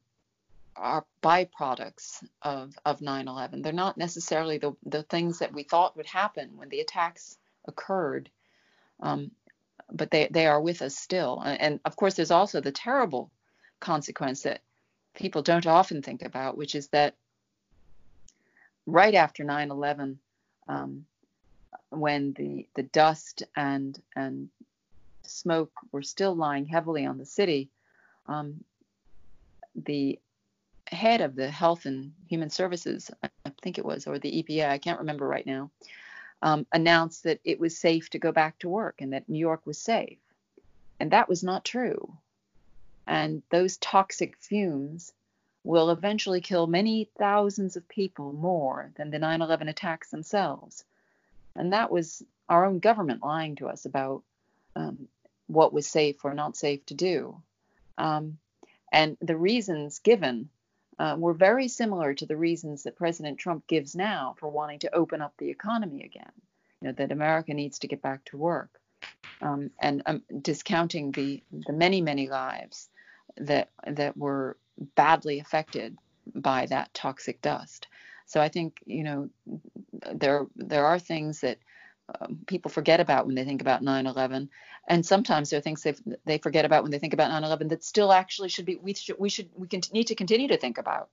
are byproducts of of 9/11. They're not necessarily the the things that we thought would happen when the attacks occurred, um, but they they are with us still. And, and of course, there's also the terrible consequence that people don't often think about, which is that right after 9/11, um, when the the dust and and smoke were still lying heavily on the city, um, the head of the Health and Human Services, I think it was, or the EPA, I can't remember right now, um, announced that it was safe to go back to work and that New York was safe. And that was not true. And those toxic fumes will eventually kill many thousands of people more than the 9 11 attacks themselves. And that was our own government lying to us about um, what was safe or not safe to do. Um, and the reasons given uh, were very similar to the reasons that President Trump gives now for wanting to open up the economy again. You know, that America needs to get back to work, um, and um, discounting the the many many lives that that were badly affected by that toxic dust. So I think you know there there are things that um, people forget about when they think about 9/11, and sometimes there are things they they forget about when they think about 9/11 that still actually should be we should we should we can, need to continue to think about.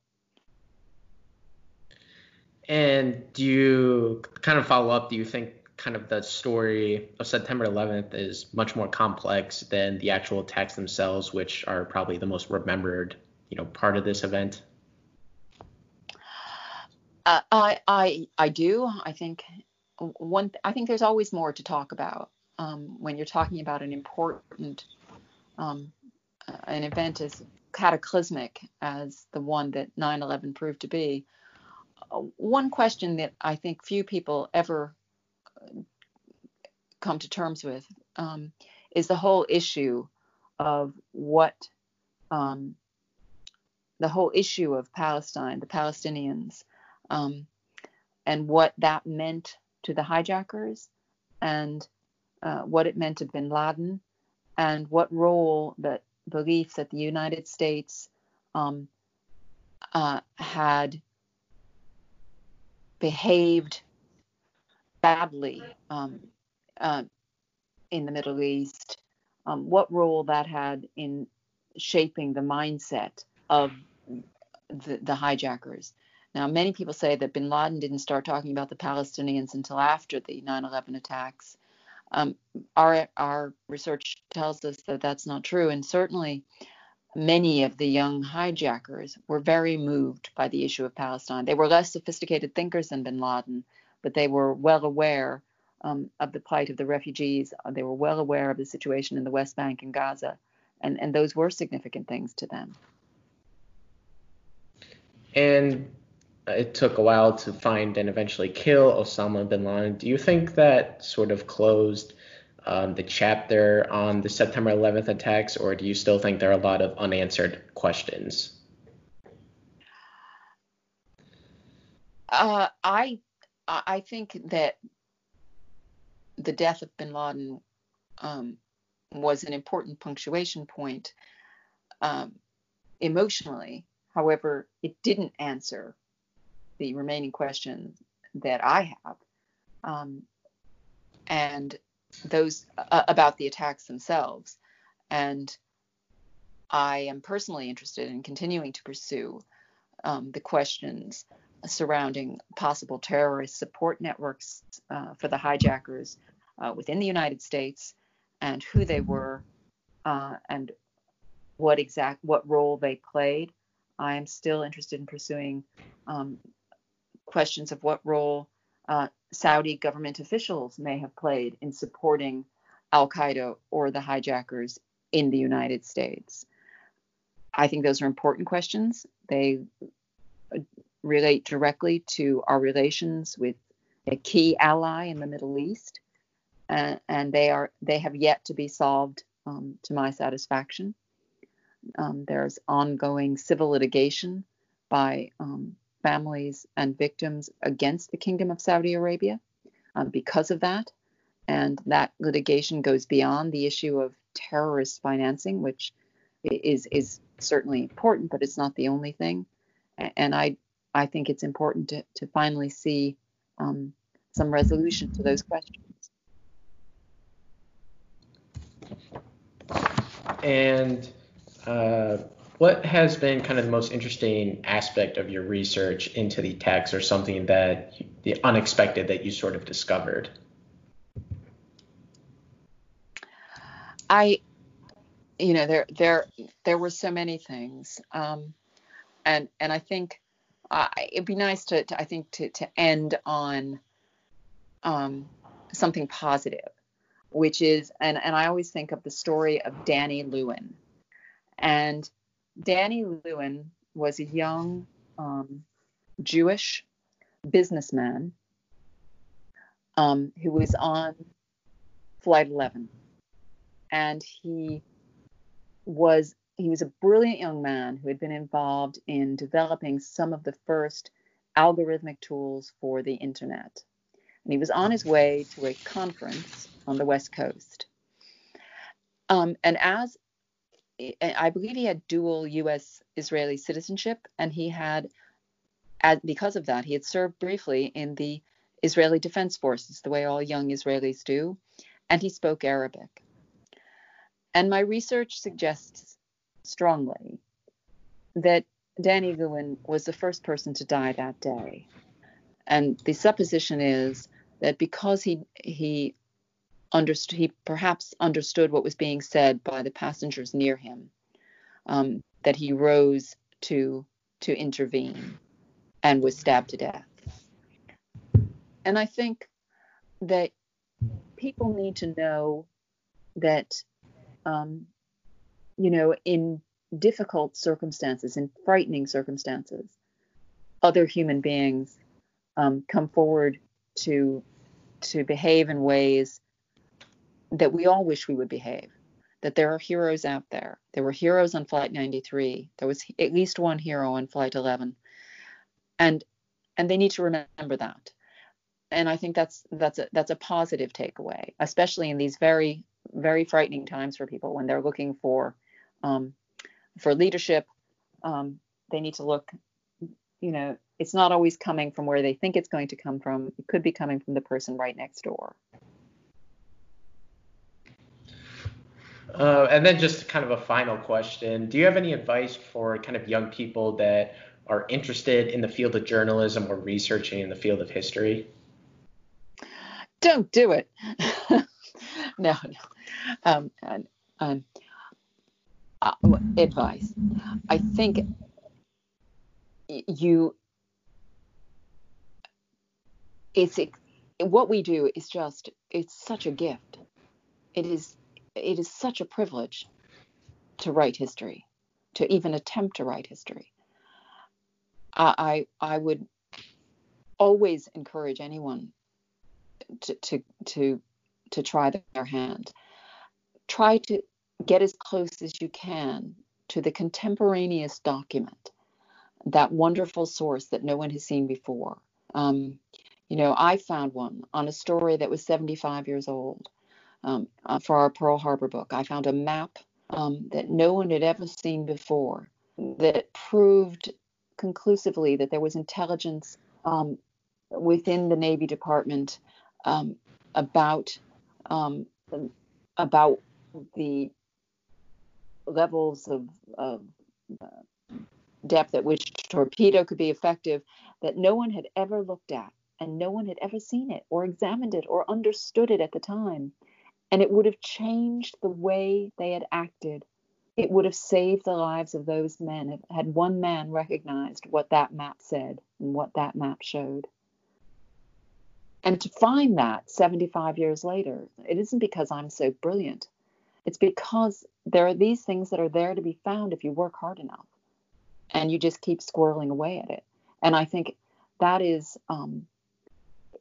And do you kind of follow up? Do you think kind of the story of September 11th is much more complex than the actual attacks themselves, which are probably the most remembered, you know, part of this event? Uh, I I I do. I think one I think there's always more to talk about um, when you're talking about an important um, an event as cataclysmic as the one that 9/11 proved to be. Uh, one question that I think few people ever uh, come to terms with um, is the whole issue of what um, the whole issue of Palestine, the Palestinians, um, and what that meant to the hijackers and uh, what it meant to bin Laden and what role that belief that the United States um, uh, had behaved badly um, uh, in the Middle East, um, what role that had in shaping the mindset of the, the hijackers. Now, many people say that bin Laden didn't start talking about the Palestinians until after the 9 11 attacks. Um, our, our research tells us that that's not true. And certainly, many of the young hijackers were very moved by the issue of Palestine. They were less sophisticated thinkers than bin Laden, but they were well aware um, of the plight of the refugees. They were well aware of the situation in the West Bank and Gaza. And, and those were significant things to them. And it took a while to find and eventually kill Osama bin Laden. Do you think that sort of closed um, the chapter on the September 11th attacks, or do you still think there are a lot of unanswered questions? Uh, I I think that the death of Bin Laden um, was an important punctuation point um, emotionally. However, it didn't answer the remaining questions that I have, um, and those uh, about the attacks themselves. And I am personally interested in continuing to pursue um, the questions surrounding possible terrorist support networks uh, for the hijackers uh, within the United States and who they were uh, and what exact what role they played. I am still interested in pursuing um, questions of what role uh, Saudi government officials may have played in supporting Al Qaeda or the hijackers in the United States. I think those are important questions. They uh, relate directly to our relations with a key ally in the Middle East, uh, and they are they have yet to be solved um, to my satisfaction. Um, there's ongoing civil litigation by um, families and victims against the Kingdom of Saudi Arabia um, because of that, and that litigation goes beyond the issue of terrorist financing, which is is certainly important, but it's not the only thing. And I I think it's important to, to finally see um, some resolution to those questions. And uh, what has been kind of the most interesting aspect of your research into the text or something that the unexpected that you sort of discovered? I, you know, there there there were so many things, um, and and I think uh, it'd be nice to, to, I think to to end on um, something positive, which is and and I always think of the story of Danny Lewin, and Danny Lewin was a young um, Jewish businessman um, who was on Flight 11, and he was he was a brilliant young man who had been involved in developing some of the first algorithmic tools for the internet. And he was on his way to a conference on the West Coast. Um, and as I believe he had dual U.S. Israeli citizenship, and he had, because of that, he had served briefly in the Israeli Defense Forces, the way all young Israelis do, and he spoke Arabic. And my research suggests strongly that Danny Lewin was the first person to die that day. And the supposition is that because he he understood he perhaps understood what was being said by the passengers near him, um, that he rose to to intervene and was stabbed to death. And I think that people need to know that um, you know, in difficult circumstances, in frightening circumstances, other human beings um, come forward to to behave in ways that we all wish we would behave. That there are heroes out there. There were heroes on Flight 93. There was at least one hero on Flight 11, and and they need to remember that. And I think that's that's a that's a positive takeaway, especially in these very very frightening times for people when they're looking for um, for leadership, um, they need to look, you know, it's not always coming from where they think it's going to come from. It could be coming from the person right next door. Uh, and then just kind of a final question. Do you have any advice for kind of young people that are interested in the field of journalism or researching in the field of history? Don't do it. no, no. Um, and, um, uh, advice. I think you it's it, what we do is just it's such a gift. It is it is such a privilege to write history, to even attempt to write history. I I, would always encourage anyone to to to, to try their hand. Try to get as close as you can to the contemporaneous document, that wonderful source that no one has seen before. Um, you know, I found one on a story that was 75 years old um, uh, for our Pearl Harbor book. I found a map um, that no one had ever seen before that proved conclusively that there was intelligence um, within the Navy Department um, about um, about the levels of, of uh, depth at which torpedo could be effective that no one had ever looked at and no one had ever seen it or examined it or understood it at the time. And it would have changed the way they had acted. It would have saved the lives of those men had one man recognized what that map said and what that map showed. And to find that 75 years later, it isn't because I'm so brilliant. It's because there are these things that are there to be found if you work hard enough and you just keep squirreling away at it. And I think that is um,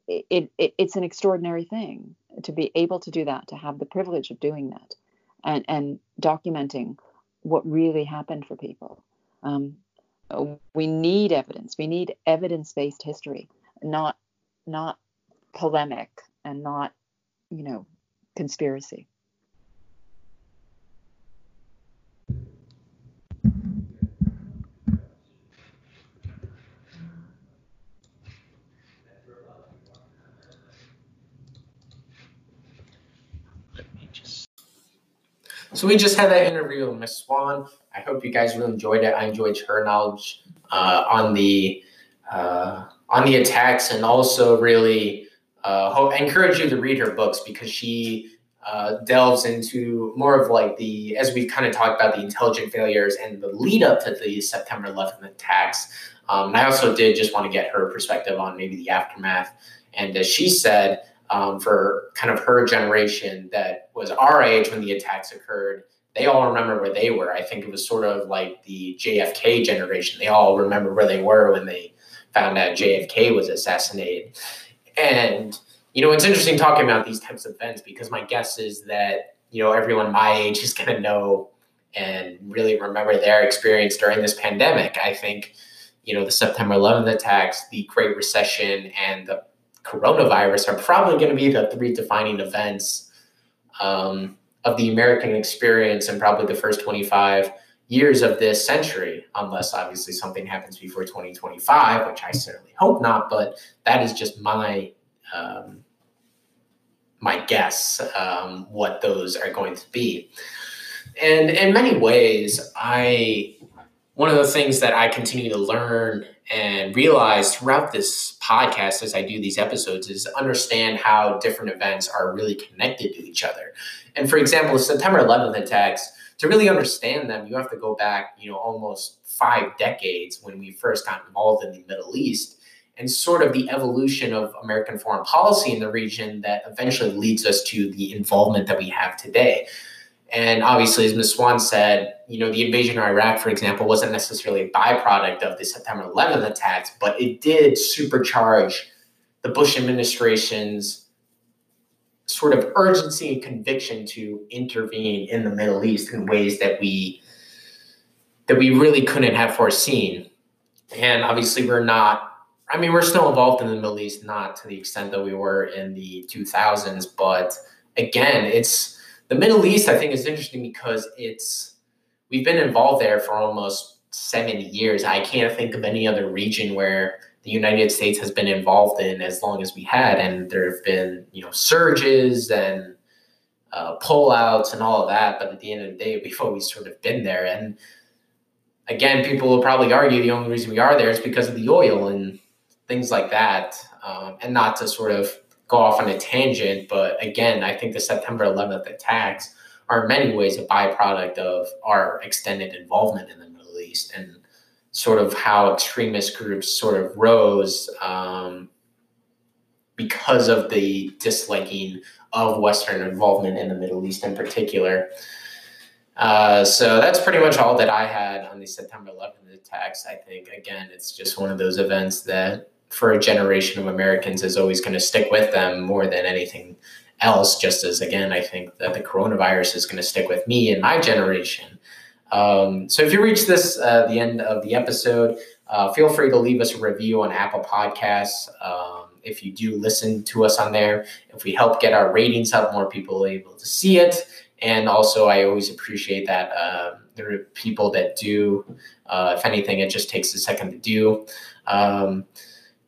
it, it, it's an extraordinary thing to be able to do that, to have the privilege of doing that, and and documenting what really happened for people. Um, we need evidence. We need evidence-based history, not not polemic and not you know conspiracy. So we just had that interview with Miss Swan. I hope you guys really enjoyed it. I enjoyed her knowledge uh, on the uh, on the attacks, and also really uh, hope, encourage you to read her books because she uh, delves into more of like the as we kind of talked about the intelligent failures and the lead up to the September 11th attacks. Um, and I also did just want to get her perspective on maybe the aftermath. And as she said, um, for kind of her generation that was our age when the attacks occurred, they all remember where they were. I think it was sort of like the JFK generation. They all remember where they were when they found out JFK was assassinated. And, you know, it's interesting talking about these types of events because my guess is that, you know, everyone my age is going to know and really remember their experience during this pandemic. I think, you know, the September 11th attacks, the Great Recession, and the coronavirus are probably going to be the three defining events um, of the American experience and probably the first 25 years of this century, unless obviously something happens before 2025, which I certainly hope not. But that is just my um, my guess um, what those are going to be. And in many ways, I one of the things that I continue to learn and realize throughout this podcast as I do these episodes is understand how different events are really connected to each other. And for example, the September 11th attacks, to really understand them, you have to go back, you know, almost five decades when we first got involved in the Middle East and sort of the evolution of American foreign policy in the region that eventually leads us to the involvement that we have today. And obviously, as Ms. Swan said, you know, the invasion of Iraq, for example, wasn't necessarily a byproduct of the September 11th attacks, but it did supercharge the Bush administration's sort of urgency and conviction to intervene in the Middle East in ways that we that we really couldn't have foreseen. And obviously, we're not. I mean, we're still involved in the Middle East, not to the extent that we were in the 2000s, but again, it's the Middle East, I think, is interesting because it's we've been involved there for almost seven years. I can't think of any other region where the United States has been involved in as long as we had, and there have been you know surges and uh, pullouts and all of that. But at the end of the day, we've always sort of been there. And again, people will probably argue the only reason we are there is because of the oil and things like that, um, and not to sort of go off on a tangent, but again, I think the September 11th attacks are in many ways a byproduct of our extended involvement in the Middle East and sort of how extremist groups sort of rose um, because of the disliking of Western involvement in the Middle East in particular. Uh, so that's pretty much all that I had on the September 11th attacks. I think, again, it's just one of those events that for a generation of Americans is always going to stick with them more than anything else. Just as again, I think that the coronavirus is going to stick with me and my generation. Um, so if you reach this uh, the end of the episode, uh, feel free to leave us a review on Apple Podcasts. Um, if you do listen to us on there, if we help get our ratings up, more people are able to see it. And also, I always appreciate that uh, there are people that do. Uh, if anything, it just takes a second to do. Um,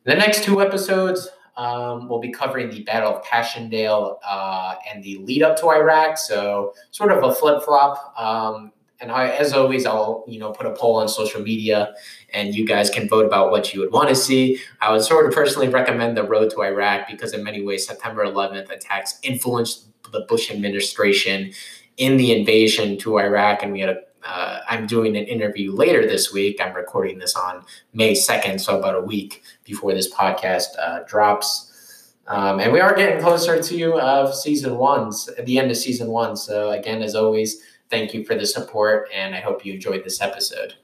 the next two episodes, um, we'll be covering the Battle of Passchendaele uh, and the lead up to Iraq. So, sort of a flip flop. Um, and I, as always, I'll you know put a poll on social media, and you guys can vote about what you would want to see. I would sort of personally recommend the road to Iraq because in many ways, September 11th attacks influenced the Bush administration in the invasion to Iraq, and we had a. Uh, I'm doing an interview later this week. I'm recording this on May 2nd, so about a week before this podcast uh, drops. Um, and we are getting closer to uh, season one, at the end of season one. So, again, as always, thank you for the support, and I hope you enjoyed this episode.